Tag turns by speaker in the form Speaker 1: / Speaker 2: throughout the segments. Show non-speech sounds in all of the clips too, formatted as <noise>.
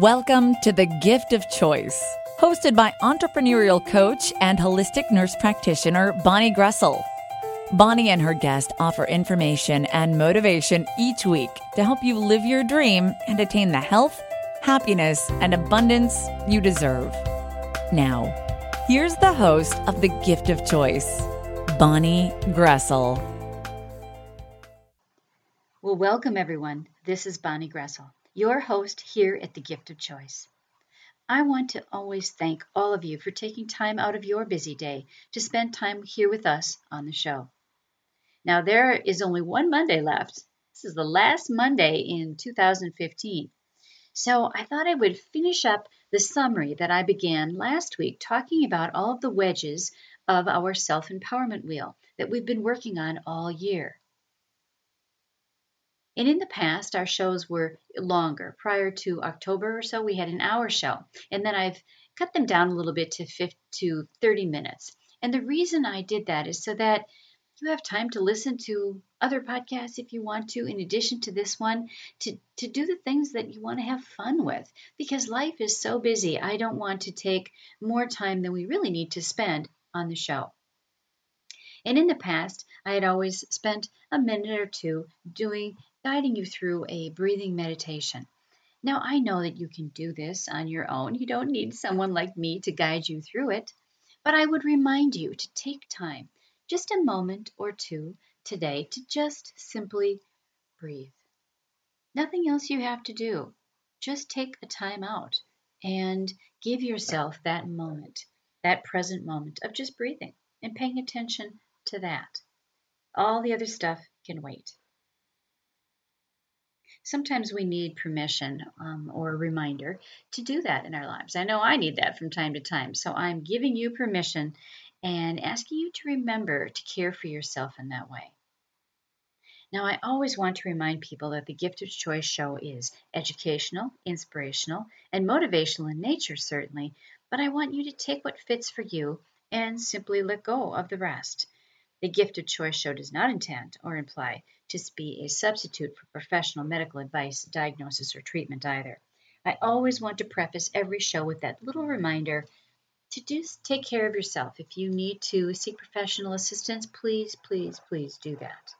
Speaker 1: Welcome to The Gift of Choice, hosted by entrepreneurial coach and holistic nurse practitioner Bonnie Groessl. Bonnie and her guest offer information and motivation each week to help you live your dream and attain the health, happiness, and abundance you deserve. Now, here's the host of The Gift of Choice, Bonnie Groessl.
Speaker 2: Well, welcome everyone. This is Bonnie Groessl your host here at the Gift of Choice. I want to always thank all of you for taking time out of your busy day to spend time here with us on the show. Now, there is only one Monday left. This is the last Monday in 2015. So I thought I would finish up the summary that I began last week talking about all of the wedges of our self empowerment wheel that we've been working on all year. And in the past, our shows were longer. Prior to October or so, we had an hour show. And then I've cut them down a little bit to 50, to 30 minutes. And the reason I did that is so that you have time to listen to other podcasts if you want to, in addition to this one, to, to do the things that you want to have fun with. Because life is so busy, I don't want to take more time than we really need to spend on the show. And in the past, I had always spent a minute or two doing guiding you through a breathing meditation. Now, I know that you can do this on your own. You don't need someone like me to guide you through it. But I would remind you to take time, just a moment or two today, to just simply breathe. Nothing else you have to do. Just take a time out and give yourself that moment, that present moment of just breathing and paying attention to that. All the other stuff can wait sometimes we need permission um, or a reminder to do that in our lives. I know I need that from time to time. So I'm giving you permission and asking you to remember to care for yourself in that way. Now, I always want to remind people that the Gift of Choice show is educational, inspirational, and motivational in nature, certainly, but I want you to take what fits for you and simply let go of the rest. The Gift of Choice show does not intend or imply to be a substitute for professional medical advice, diagnosis, or treatment either. I always want to preface every show with that little reminder to just take care of yourself. If you need to seek professional assistance, please, please, please do that.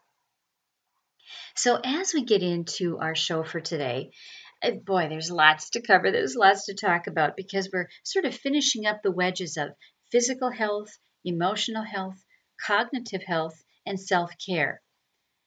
Speaker 2: So, as we get into our show for today, eh, boy, there's lots to cover. There's lots to talk about because we're sort of finishing up the wedges of physical health, emotional health, cognitive health, and self care,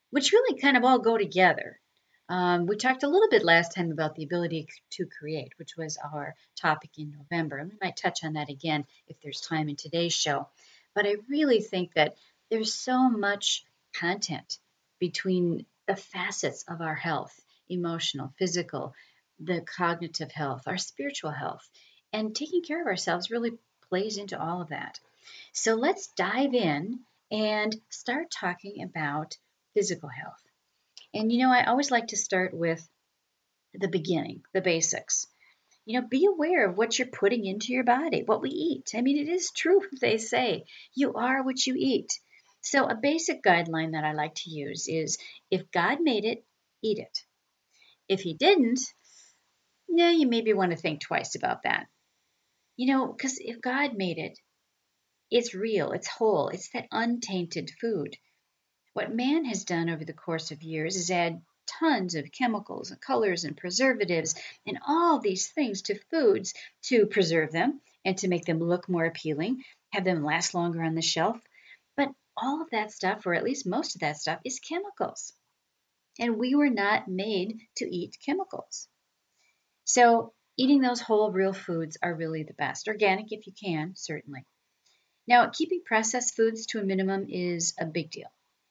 Speaker 2: which really kind of all go together. Um, we talked a little bit last time about the ability to create, which was our topic in November, and we might touch on that again if there's time in today's show. But I really think that there's so much content between the facets of our health emotional, physical, the cognitive health, our spiritual health, and taking care of ourselves really plays into all of that. So let's dive in and start talking about physical health. And you know, I always like to start with the beginning, the basics. You know, be aware of what you're putting into your body, what we eat. I mean, it is true, they say, you are what you eat. So, a basic guideline that I like to use is if God made it, eat it. If He didn't, yeah, you maybe want to think twice about that. You know, because if God made it, it's real, it's whole, it's that untainted food. What man has done over the course of years is add tons of chemicals and colors and preservatives and all these things to foods to preserve them and to make them look more appealing, have them last longer on the shelf. But all of that stuff, or at least most of that stuff, is chemicals. And we were not made to eat chemicals. So, eating those whole, real foods are really the best. Organic, if you can, certainly. Now, keeping processed foods to a minimum is a big deal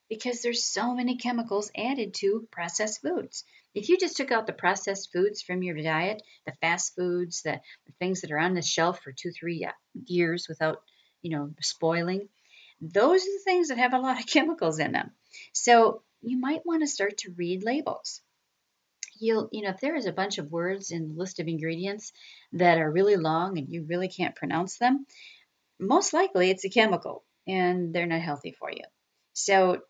Speaker 2: because there's so many chemicals added to processed foods. If you just took out the processed foods from your diet, the fast foods, the, the things that are on the shelf for two, three uh, years without, you know, spoiling, those are the things that have a lot of <laughs> chemicals in them. So you might want to start to read labels. You'll, you know, if there is a bunch of words in the list of ingredients that are really long and you really can't pronounce them, most likely it's a chemical and they're not healthy for you. So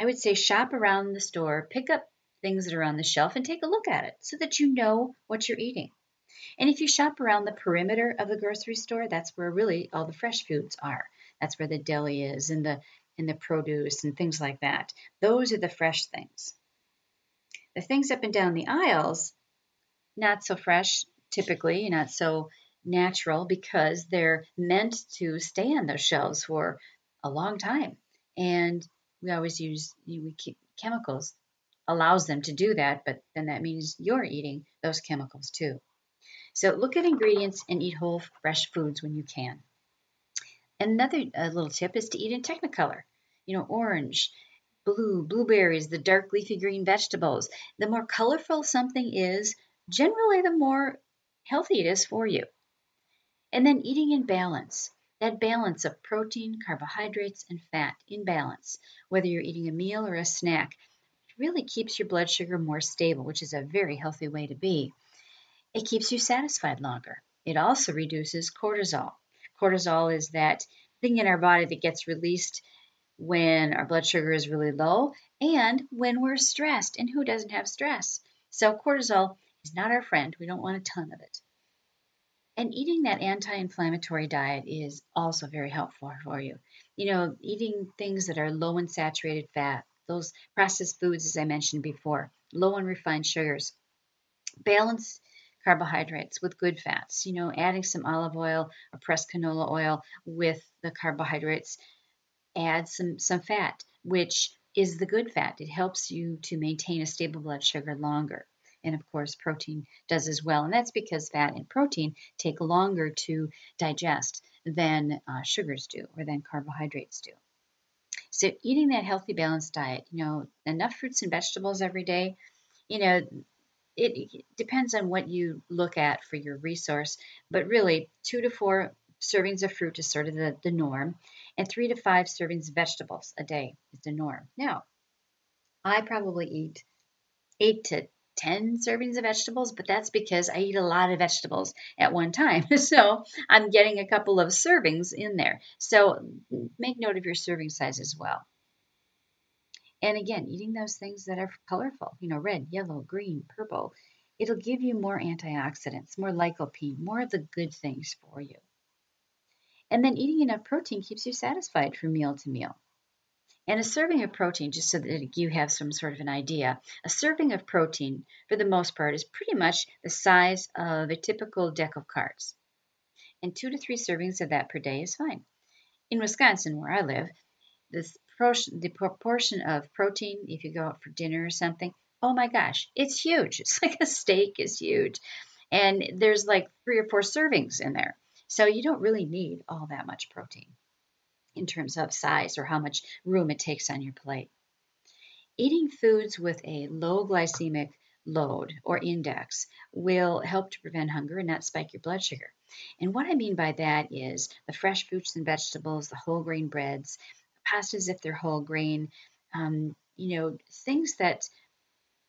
Speaker 2: I would say shop around the store, pick up things that are on the shelf and take a look at it so that you know what you're eating. And if you shop around the perimeter of the grocery store, that's where really all the fresh foods are. That's where the deli is and the and the produce and things like that. Those are the fresh things. The things up and down the aisles, not so fresh typically, not so natural because they're meant to stay on those shelves for a long time. And we always use we keep chemicals allows them to do that, but then that means you're eating those chemicals too. So look at ingredients and eat whole fresh foods when you can. Another uh, little tip is to eat in Technicolor. You know, orange, blue, blueberries, the dark leafy green vegetables. The more colorful something is, generally the more healthy it is for you. And then eating in balance. That balance of protein, carbohydrates, and fat in balance, whether you're eating a meal or a snack, really keeps your blood sugar more stable, which is a very healthy way to be. It keeps you satisfied longer. It also reduces cortisol. Cortisol is that thing in our body that gets released when our blood sugar is really low and when we're stressed. And who doesn't have stress? So, cortisol is not our friend. We don't want a ton of it. And eating that anti inflammatory diet is also very helpful for you. You know, eating things that are low in saturated fat, those processed foods, as I mentioned before, low in refined sugars. Balance carbohydrates with good fats, you know, adding some olive oil or pressed canola oil with the carbohydrates, add some, some fat, which is the good fat. It helps you to maintain a stable blood sugar longer. And of course, protein does as well. And that's because fat and protein take longer to digest than uh, sugars do or than carbohydrates do. So eating that healthy, balanced diet, you know, enough fruits and vegetables every day, you know, it, depends on what you look at for your resource, but really two to four servings of fruit is sort of the, the norm, and three to five servings of vegetables a day is the norm. Now, I probably eat eight to 10 servings of vegetables, but that's because I eat a lot of vegetables at one time. <laughs> So I'm getting a couple of servings in there. So make note of your serving size as well. And again, eating those things that are colorful, you know, red, yellow, green, purple, it'll give you more antioxidants, more lycopene, more of the good things for you. And then eating enough protein keeps you satisfied from meal to meal. And a serving of protein, just so that you have some sort of an idea, a serving of protein, for the most part, is pretty much the size of a typical deck of cards. And two to three servings of that per day is fine. In Wisconsin, where I live, this the proportion of protein, if you go out for dinner or something, oh my gosh, it's huge. <laughs> It's like a steak is huge. And there's like three or four servings in there. So you don't really need all that much protein in terms of size or how much room it takes on your plate. Eating foods with a low glycemic load or index will help to prevent hunger and not spike your blood sugar. And what I mean by that is the fresh fruits and vegetables, the whole grain breads, pastas if they're whole grain, um, you know, things that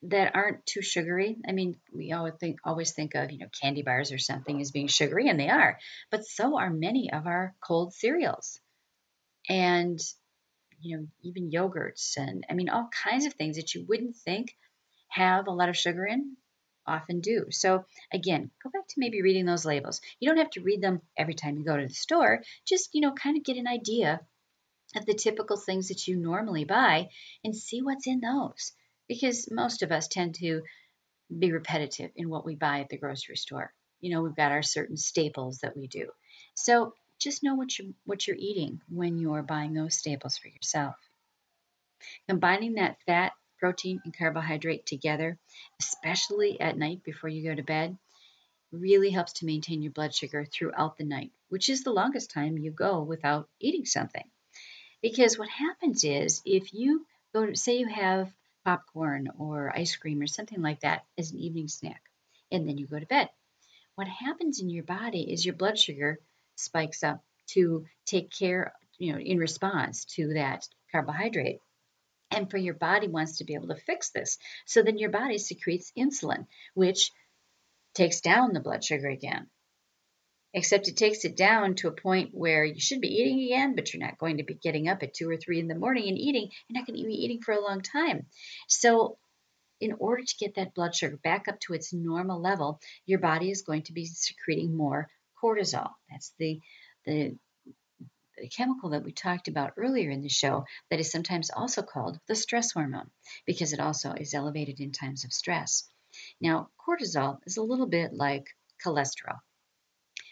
Speaker 2: that aren't too sugary. I mean, we always think always think of, you know, candy bars or something as being sugary, and they are, but so are many of our cold cereals and you know even yogurts and i mean all kinds of things that you wouldn't think have a lot of sugar in often do. So again go back to maybe reading those labels. You don't have to read them every time you go to the store. Just you know kind of get an idea of the typical things that you normally buy and see what's in those. Because most of us tend to be repetitive in what we buy at the grocery store. You know we've got our certain staples that we do. So just know what you're, what you're eating when you're buying those staples for yourself. Combining that fat, protein, and carbohydrate together, especially at night before you go to bed, really helps to maintain your blood sugar throughout the night, which is the longest time you go without eating something. Because what happens is if you go to, say you have popcorn or ice cream or something like that as an evening snack. And then you go to bed. What happens in your body is your blood sugar spikes up to take care, you know, in response to that carbohydrate. And for your body wants to be able to fix this. So then your body secretes insulin, which takes down the blood sugar again. Except it takes it down to a point where you should be eating again, but you're not going to be getting up at two or three in the morning and eating. You're not going to be eating for a long time. So, in order to get that blood sugar back up to its normal level, your body is going to be secreting more cortisol. That's the the the chemical that we talked about earlier in the show that is sometimes also called the stress hormone because it also is elevated in times of stress. Now, cortisol is a little bit like cholesterol.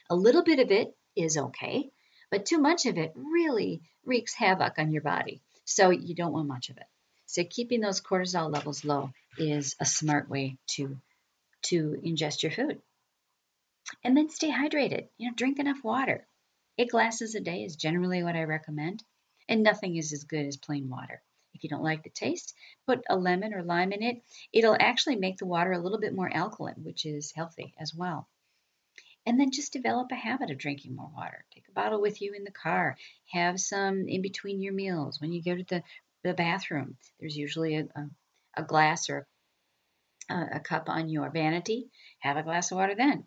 Speaker 2: A little bit of it is okay, but too much of it really wreaks havoc on your body. So you don't want much of it. So keeping those cortisol levels low is a smart way to to ingest your food. And then stay hydrated. You know, drink enough water. Eight glasses a day is generally what I recommend, and nothing is as good as plain water. If you don't like the taste, put a lemon or lime in it. It'll actually make the water a little bit more alkaline, which is healthy as well. And then just develop a habit of drinking more water. Take a bottle with you in the car. Have some in between your meals. When you go to the, the bathroom, there's usually a, a, a glass or a, a cup on your vanity. Have a glass of water then.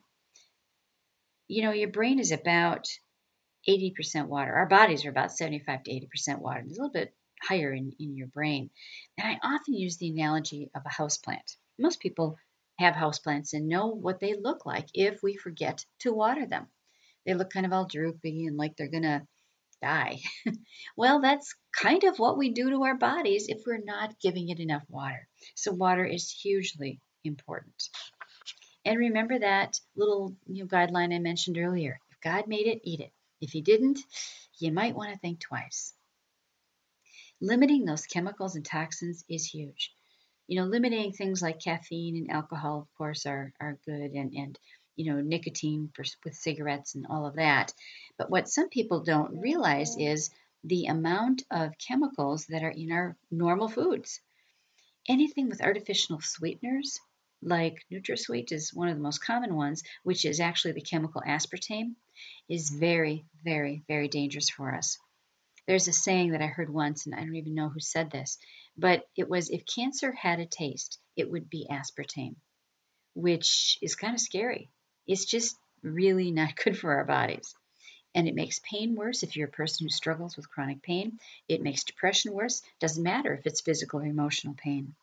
Speaker 2: You know, your brain is about 80% water. Our bodies are about 75 to 80% water. It's a little bit higher in, in your brain. And I often use the analogy of a house plant. Most people have houseplants and know what they look like if we forget to water them. They look kind of all droopy and like they're going to die. <laughs> well, that's kind of what we do to our bodies if we're not giving it enough water. So, water is hugely important. And remember that little you know, guideline I mentioned earlier. If God made it, eat it. If He didn't, you might want to think twice. Limiting those chemicals and toxins is huge. You know, limiting things like caffeine and alcohol, of course, are, are good, and, and you know, nicotine for, with cigarettes and all of that. But what some people don't realize is the amount of chemicals that are in our normal foods. Anything with artificial sweeteners, like NutraSweet is one of the most common ones, which is actually the chemical aspartame, is very, very, very dangerous for us. There's a saying that I heard once, and I don't even know who said this, but it was if cancer had a taste, it would be aspartame, which is kind of scary. It's just really not <laughs> good for our bodies. And it makes pain worse if you're a person who struggles with chronic pain. It makes depression worse. Doesn't matter if it's physical or emotional pain.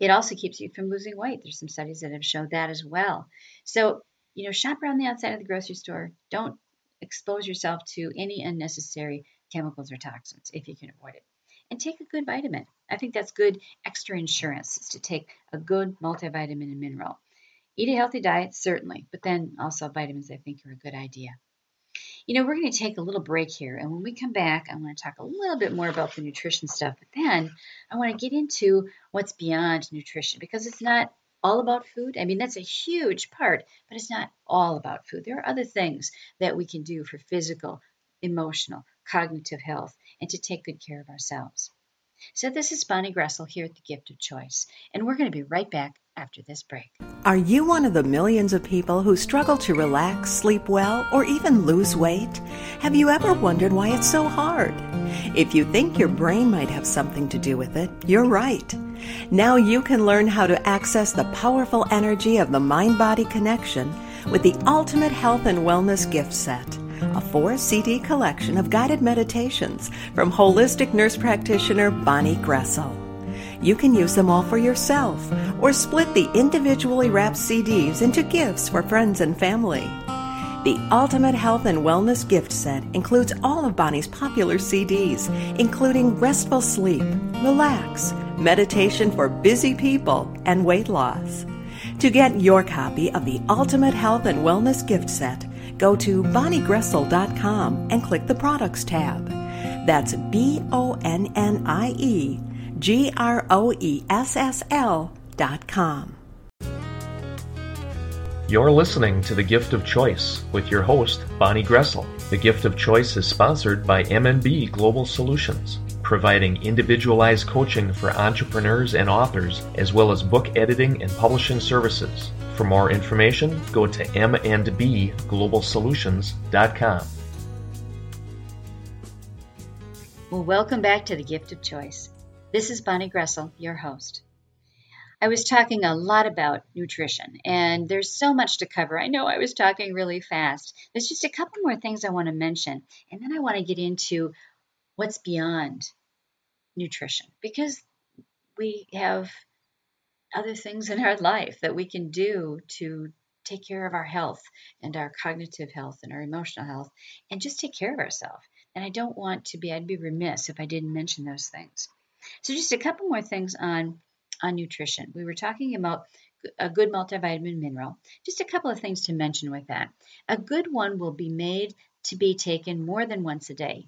Speaker 2: It also keeps you from losing weight. There's some studies that have shown that as well. So, you know, shop around the outside of the grocery store. Don't expose yourself to any unnecessary chemicals or toxins if you can avoid it. And take a good vitamin. I think that's good extra insurance is to take a good multivitamin and mineral. Eat a healthy diet, certainly, but then also vitamins I think are a good idea. You know, we're going to take a little break here, and when we come back, I want to talk a little bit more about the nutrition stuff, but then I want to get into what's beyond nutrition because it's not all about food? I mean, that's a huge part, but it's not all about food. There are other things that we can do for physical, emotional, cognitive health and to take good care of ourselves. So, this is Bonnie Groessl here at The Gift of Choice, and we're going to be right back after this break.
Speaker 3: Are you one of the millions of people who struggle to relax, sleep well, or even lose weight? Have you ever wondered why it's so hard? If you think your brain might have something to do with it, you're right. Now you can learn how to access the powerful energy of the mind body connection with the Ultimate Health and Wellness Gift Set, a four CD collection of guided meditations from holistic nurse practitioner Bonnie Groessl. You can use them all for yourself or split the individually wrapped CDs into gifts for friends and family. The Ultimate Health and Wellness Gift Set includes all of Bonnie's popular CDs, including Restful Sleep, Relax, Meditation for Busy People, and Weight Loss. To get your copy of the Ultimate Health and Wellness Gift Set, go to bonniegroessl.com and click the Products tab. That's B O N N I E G R O E S S L dot com.
Speaker 4: You're listening to The Gift of Choice with your host, Bonnie Groessl. The Gift of Choice is sponsored by MNB Global Solutions providing individualized coaching for entrepreneurs and authors, as well as book editing and publishing services. For more information, go to m&bglobalsolutions.com.
Speaker 2: Well, welcome back to the Gift of Choice. This is Bonnie Groessl, your host. I was talking a lot about nutrition, and there's so much to cover. I know I was talking really fast. There's just a couple more things I want to mention, and then I want to get into what's beyond nutrition because we have other things in our life that we can do to take care of our health and our cognitive health and our emotional health and just take care of ourselves. And I don't want to be, I'd be remiss if I didn't mention those things. So, just a couple more things on, on nutrition. We were talking about a good multivitamin mineral. Just a couple of things to mention with that. A good one will be made to be taken more than once a day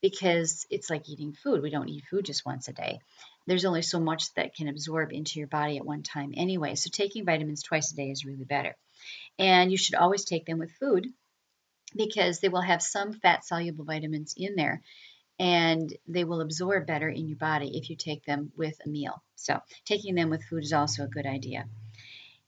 Speaker 2: because it's like eating food. We don't eat food just once a day. There's only so much that can absorb into your body at one time anyway. So taking vitamins twice a day is really better. And you should always take them with food because they will have some fat soluble vitamins in there and they will absorb better in your body if you take them with a meal. So, taking them with food is also a good idea.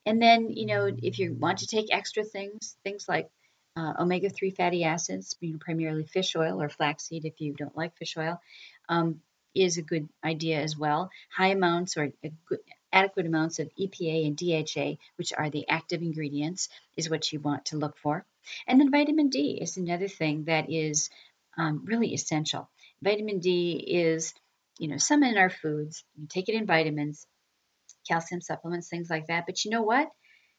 Speaker 2: And then, you know, if you want to take extra things, things like uh, omega 3 fatty acids, primarily fish oil or flaxseed if you don't like fish oil, um, is a good idea as well. High amounts or good, adequate amounts of EPA and DHA, which are the active ingredients, is what you want to look for. And then vitamin D is another thing that is um, really essential. Vitamin D is, you know, some in our foods. You take it in vitamins, calcium supplements, things like that. But you know what?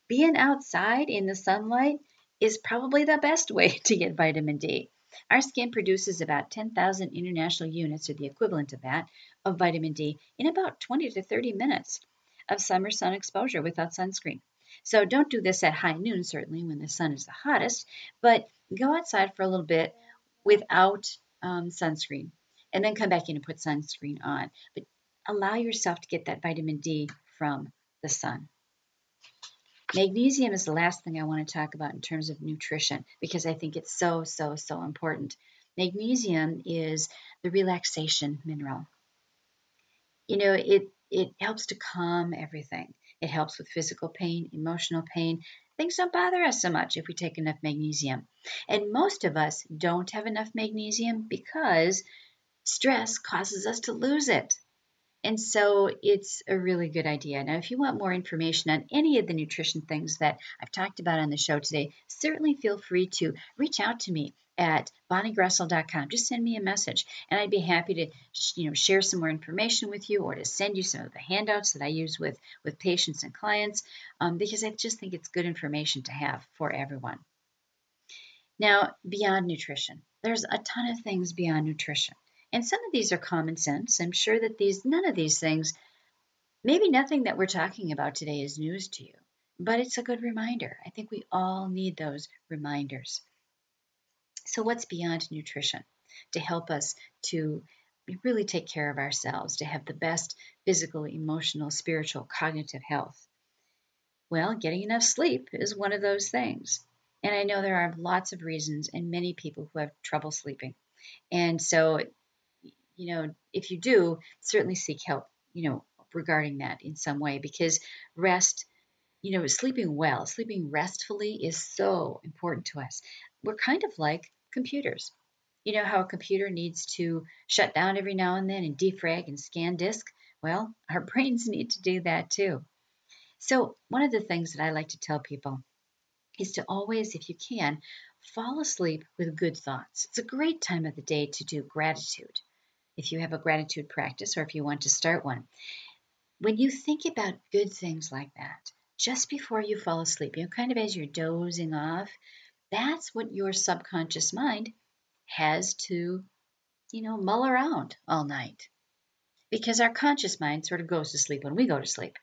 Speaker 2: Being outside in the sunlight is probably the best <laughs> way to get vitamin D. Our skin produces about 10,000 international units, or the equivalent of that, of vitamin D in about 20 to 30 minutes of summer sun exposure without sunscreen. So don't do this at high noon, certainly when the sun is the hottest, but go outside for a little bit without um, sunscreen and then come back in and put sunscreen on. But allow yourself to get that vitamin D from the sun. Magnesium is the last thing I want to talk about in terms of nutrition because I think it's so, so, so important. Magnesium is the relaxation mineral. You know, it it helps to calm everything. It helps with physical pain, emotional pain. Things don't bother us so much if we take enough magnesium. And most of us don't have enough magnesium because stress causes us to lose it. And so it's a really good idea. Now, if you want more information on any of the nutrition things that I've talked about on the show today, certainly feel free to reach out to me at bonniegroessl.com. Just send me a message, and I'd be happy to you know share some more information with you, or to send you some of the handouts that I use with with patients and clients, um, because I just think it's good information to have for everyone. Now, beyond nutrition, there's a ton of things beyond nutrition, and some of these are common sense. I'm sure that these none of these things, maybe nothing that we're talking about today is news to you, but it's a good reminder. I think we all need those reminders. So, what's beyond nutrition to help us to really take care of ourselves, to have the best physical, emotional, spiritual, cognitive health? Well, getting enough sleep is one of those things. And I know there are lots of reasons and many people who have trouble sleeping. And so, you know, if you do, certainly seek help, you know, regarding that in some way because rest you know, sleeping well, sleeping restfully is so important to us. We're kind of like computers. You know how a computer needs to shut down every now and then and defrag and scan disk? Well, <laughs> our brains need to do that too. So, one of the things that I like to tell people is to always, if you can, fall asleep with good thoughts. It's a great time of the day to do gratitude. If you have a gratitude practice or if you want to start one, when you think about good things like that, just before you fall asleep, you know, kind of as you're dozing off, that's what your subconscious mind has to, you know, mull around all night. Because our conscious mind sort of goes to sleep when we go to sleep,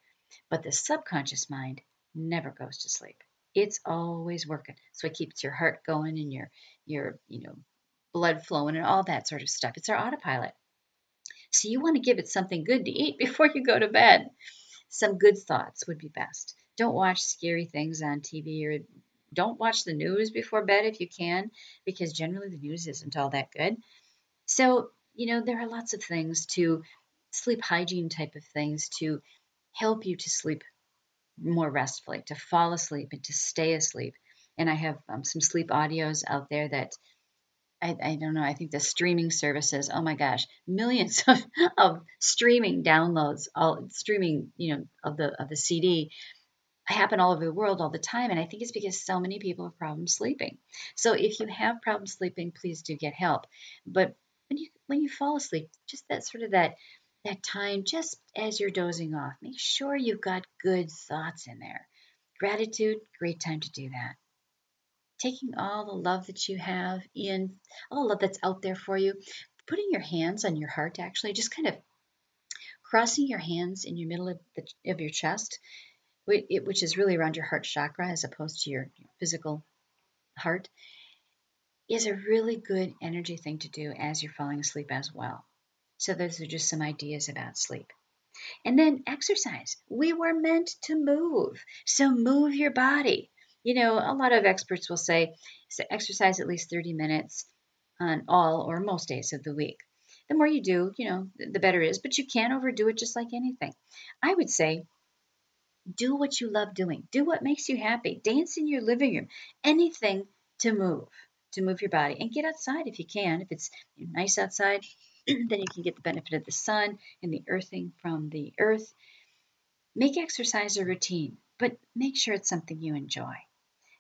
Speaker 2: but the subconscious mind never goes to sleep. It's always working. So it keeps your heart going and your your, you know, blood flowing and all that sort of stuff. It's our autopilot. So you want to give it something good to eat <laughs> before you go to bed. Some good thoughts would be best. Don't watch scary things on TV or don't watch the news before bed if you can, because generally the news isn't all that good. So you know, there are lots of things to sleep hygiene type of things to help you to sleep more restfully, to fall asleep and to stay asleep. And I have um, some sleep audios out there that I, I, don't know. I think the streaming services. Oh my gosh, millions <laughs> of, of streaming downloads, all streaming, you know, of the of the CD happen all over the world all the time. And I think it's because so many people have problems sleeping. So if you have problems sleeping, please do get help. But when you when you fall asleep, just that sort of that that time just as you're dozing off, make sure you've got good thoughts in there. Gratitude, great time to do that. Taking all the love that you have in, all the love that's out there for you, putting your hands on your heart, actually, just kind of crossing your hands in your middle of, the, of your chest, which is really around your heart chakra as opposed to your physical heart, is a really good energy thing to do as you're falling asleep as well. So, those are just some ideas about sleep. And then exercise. We were meant to move. So, move your body. You know, a lot of experts will say so exercise at least 30 minutes on all or most days of the week. The more you do, you know, the better it is, but you can't overdo it just like anything. I would say do what you love doing, do what makes you happy, dance in your living room, anything to move, to move your body, and get outside if you can. If it's nice outside, <clears throat> then you can get the benefit of the sun and the earthing from the earth. Make exercise a routine, but make sure it's something you enjoy.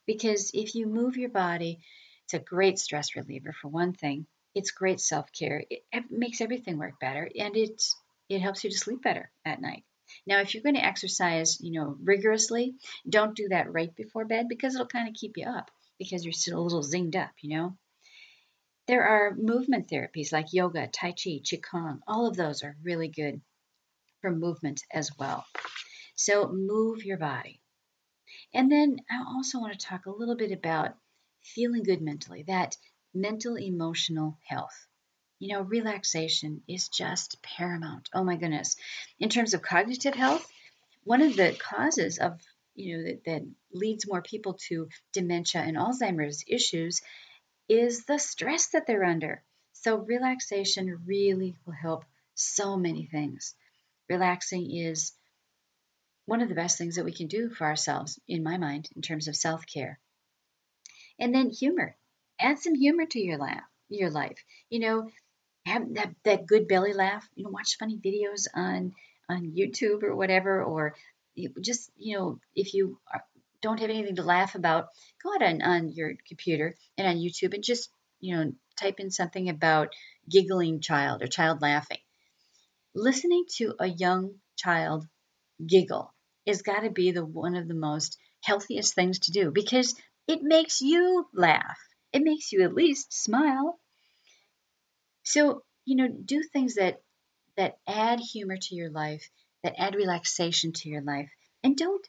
Speaker 2: Because if you move your body, it's a great stress reliever for one thing. It's great self-care. It, it makes everything work better and it it helps you to sleep better at night. Now, if you're going to exercise, you know, rigorously, don't do that right before bed because it'll kind of keep you up because you're still a little zinged up, you know. There are movement therapies like yoga, tai chi, qigong. All of those are really good for movement as well. So move your body. And then I also want to talk a little bit about feeling good mentally, that mental emotional health. You know, relaxation is just paramount. Oh my goodness. In terms of cognitive health, one of the causes of, you know, that, that leads more people to dementia and Alzheimer's issues is the stress that they're under. So, relaxation really will help so many things. Relaxing is one of the best things that we can do for ourselves, in my mind, in terms of self care. And then humor. Add some humor to your your life. You know, have that, that good belly laugh. You know, watch funny videos on on YouTube or whatever, or just you know, if you are, don't have anything to laugh about, go out on, on your computer and on YouTube and just, you know, type in something about giggling child or child laughing. Listening to a young child giggle has got to be the one of the most healthiest things to do because it makes you laugh. It makes you at least smile. So, you know, do things that that add humor to your life, that add relaxation to your life. And don't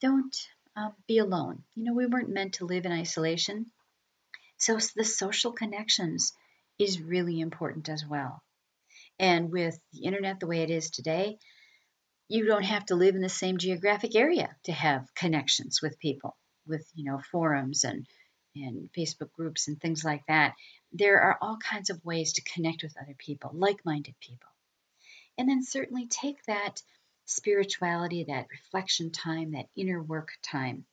Speaker 2: don't um, be alone. You know, we weren't meant to live in isolation. So the social connections is really important as well. And with the internet the way it is today, you don't have to live in the same geographic area to have connections with people, with you know forums and and Facebook groups and things like that. There are all kinds of ways to connect with other people, like-minded people. And then certainly take that spirituality, that reflection time, that inner work time.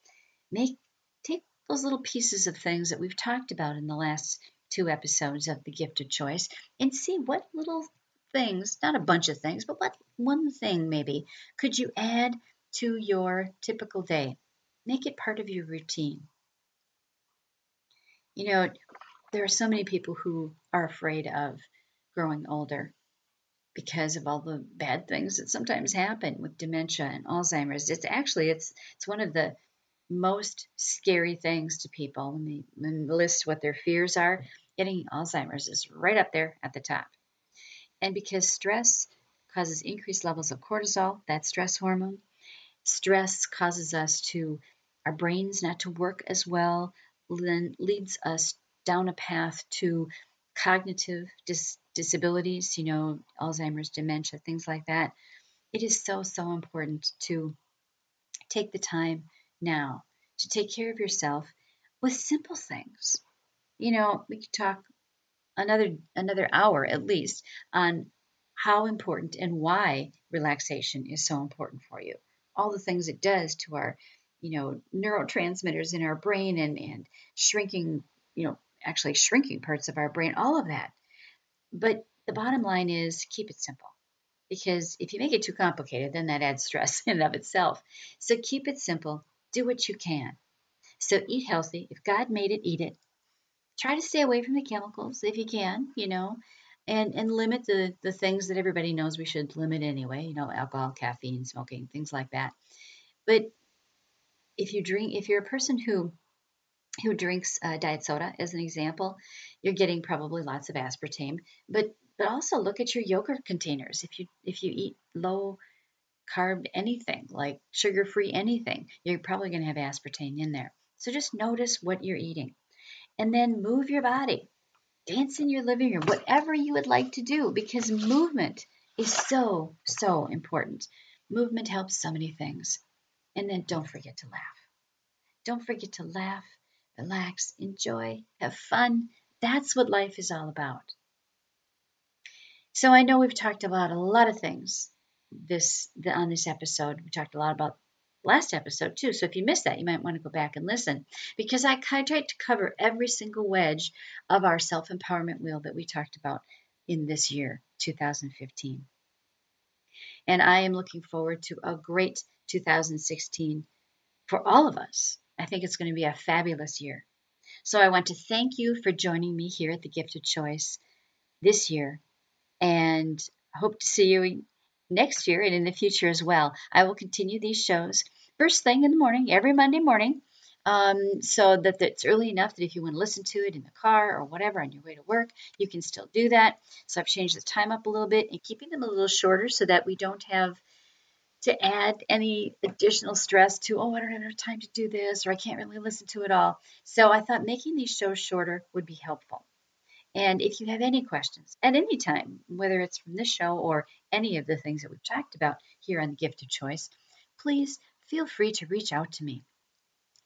Speaker 2: Make take those little pieces of things that we've talked about in the last two episodes of the gift of choice and see what little things, not a bunch of things, but what one thing maybe could you add to your typical day? Make it part of your routine. You know, there are so many people who are afraid of growing older because of all the bad things that sometimes happen with dementia and Alzheimer's. It's actually it's it's one of the most scary things to people when they, when they list what their fears are. Getting Alzheimer's is right up there at the top. And because stress causes increased levels of cortisol, that stress hormone, stress causes us to our brains not to work as well, leads us down a path to cognitive dis- disabilities, you know, Alzheimer's, dementia, things like that. It is so, so important to take the time now to take care of yourself with simple things. You know, we could talk another another hour at least on how important and why relaxation is so important for you. All the things it does to our, you know, neurotransmitters in our brain and and shrinking, you know, actually shrinking parts of our brain, all of that. But the bottom line is keep it simple. Because if you make it too complicated, then that adds stress <laughs> in and of itself. So keep it simple. Do what you can. So eat healthy. If God made it, eat it. Try to stay away from the chemicals if you can, you know, and and limit the the things that everybody knows we should limit anyway, you know, alcohol, caffeine, smoking, things like that. But if you drink, if you're a person who who drinks uh, diet soda, as an example, you're getting probably lots of aspartame. But but also look at your yogurt containers. If you if you eat low carb anything like sugar free anything, you're probably going to have aspartame in there. So just notice what you're eating and then move your body. Dance in your living room, whatever you would like to do, because movement is so, so important. Movement helps so many things. And then don't forget to laugh. Don't forget to laugh, relax, enjoy, have fun. That's what life is all about. So I know we've talked about a lot of things this on this episode. We talked a lot about last episode too. So if you missed that, you might want to go back and listen because I tried to cover every single wedge of our self empowerment wheel that we talked about in this year, 2015. And I am looking forward to a great 2016 for all of us. I think it's going to be a fabulous year. So I want to thank you for joining me here at the Gift of Choice this year and hope to see you next year and in the future as well. I will continue these shows first thing in the morning, every Monday morning, um, so that it's early enough that if you want to listen to it in the car or whatever on your way to work, you can still do that. So I've changed the time up a little bit and keeping them a little shorter so that we don't have to add any additional stress to, oh, I don't have enough time to do this, or I can't really listen to it all. So I thought making these shows shorter would be helpful. And if you have any questions at any time, whether it's from this show or any of the things that we've talked about here on the Gift of Choice, please feel free to reach out to me.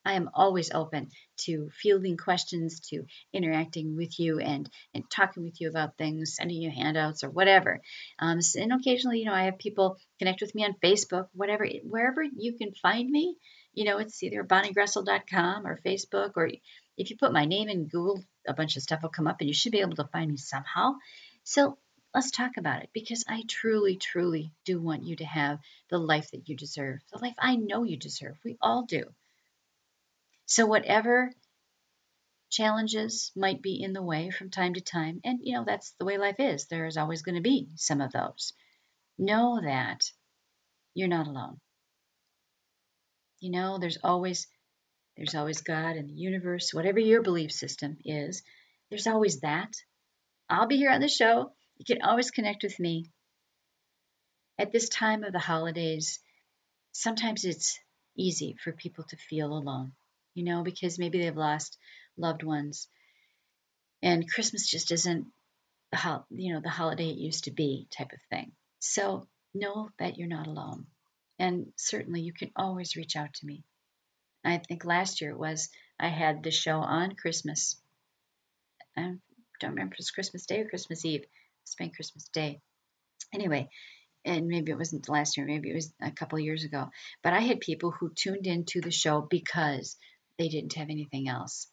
Speaker 2: I am always open to fielding questions, to interacting with you and, and talking with you about things, sending you handouts or whatever. Um, and occasionally, you know, I have people connect with me on Facebook, whatever, wherever you can find me. You know, it's either bonniegroessl.com or Facebook, or if you put my name in Google, a bunch of stuff will come up and you should be able to find me somehow. So let's talk about it because I truly, truly do want you to have the life that you deserve, the life I know you deserve. We all do. So, whatever challenges might be in the way from time to time, and you know, that's the way life is, there is always going to be some of those. Know that you're not alone. You know, there's always there's always God and the universe, whatever your belief system is, there's always that. I'll be here on the show. You can always connect with me. At this time of the holidays, sometimes it's easy for people to feel alone, you know, because maybe they've lost loved ones. And Christmas just isn't the you know the holiday it used to be type of thing. So know that you're not alone. And certainly you can always reach out to me. I think last year it was I had the show on Christmas. I don't remember if it was Christmas Day or Christmas Eve. It's been Christmas Day. Anyway, and maybe it wasn't last year, maybe it was a couple years ago. But I had people who tuned into the show because they didn't have anything else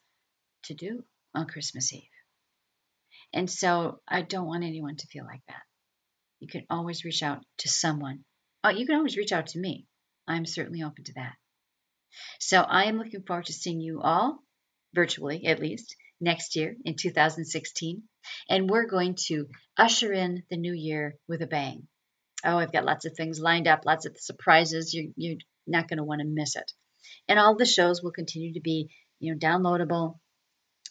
Speaker 2: to do on Christmas Eve. And so I don't want anyone to feel like that. You can always reach out to someone. Oh, you can always reach out to me. I'm certainly open to that. So I am looking forward to seeing you all, virtually at least, next year in 2016. And we're going to usher in the new year with a bang. Oh, I've got lots of things lined up, lots of surprises. You, you're not going to want to miss it. And all the shows will continue to be, you know, downloadable.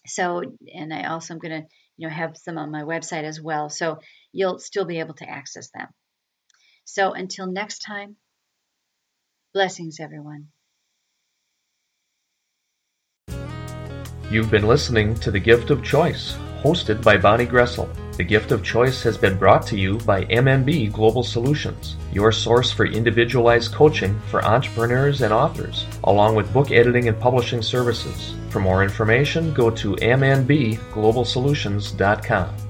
Speaker 2: So, and I also am going to, you know, have some on my website as well. So you'll still be able to access them. So until next time, blessings, everyone.
Speaker 4: You've been listening to The Gift of Choice, hosted by Bonnie Groessl. The gift of choice has been brought to you by MNB Global Solutions, your source for individualized coaching for entrepreneurs and authors, along with book editing and publishing services. For more information, go to mnbglobalsolutions.com.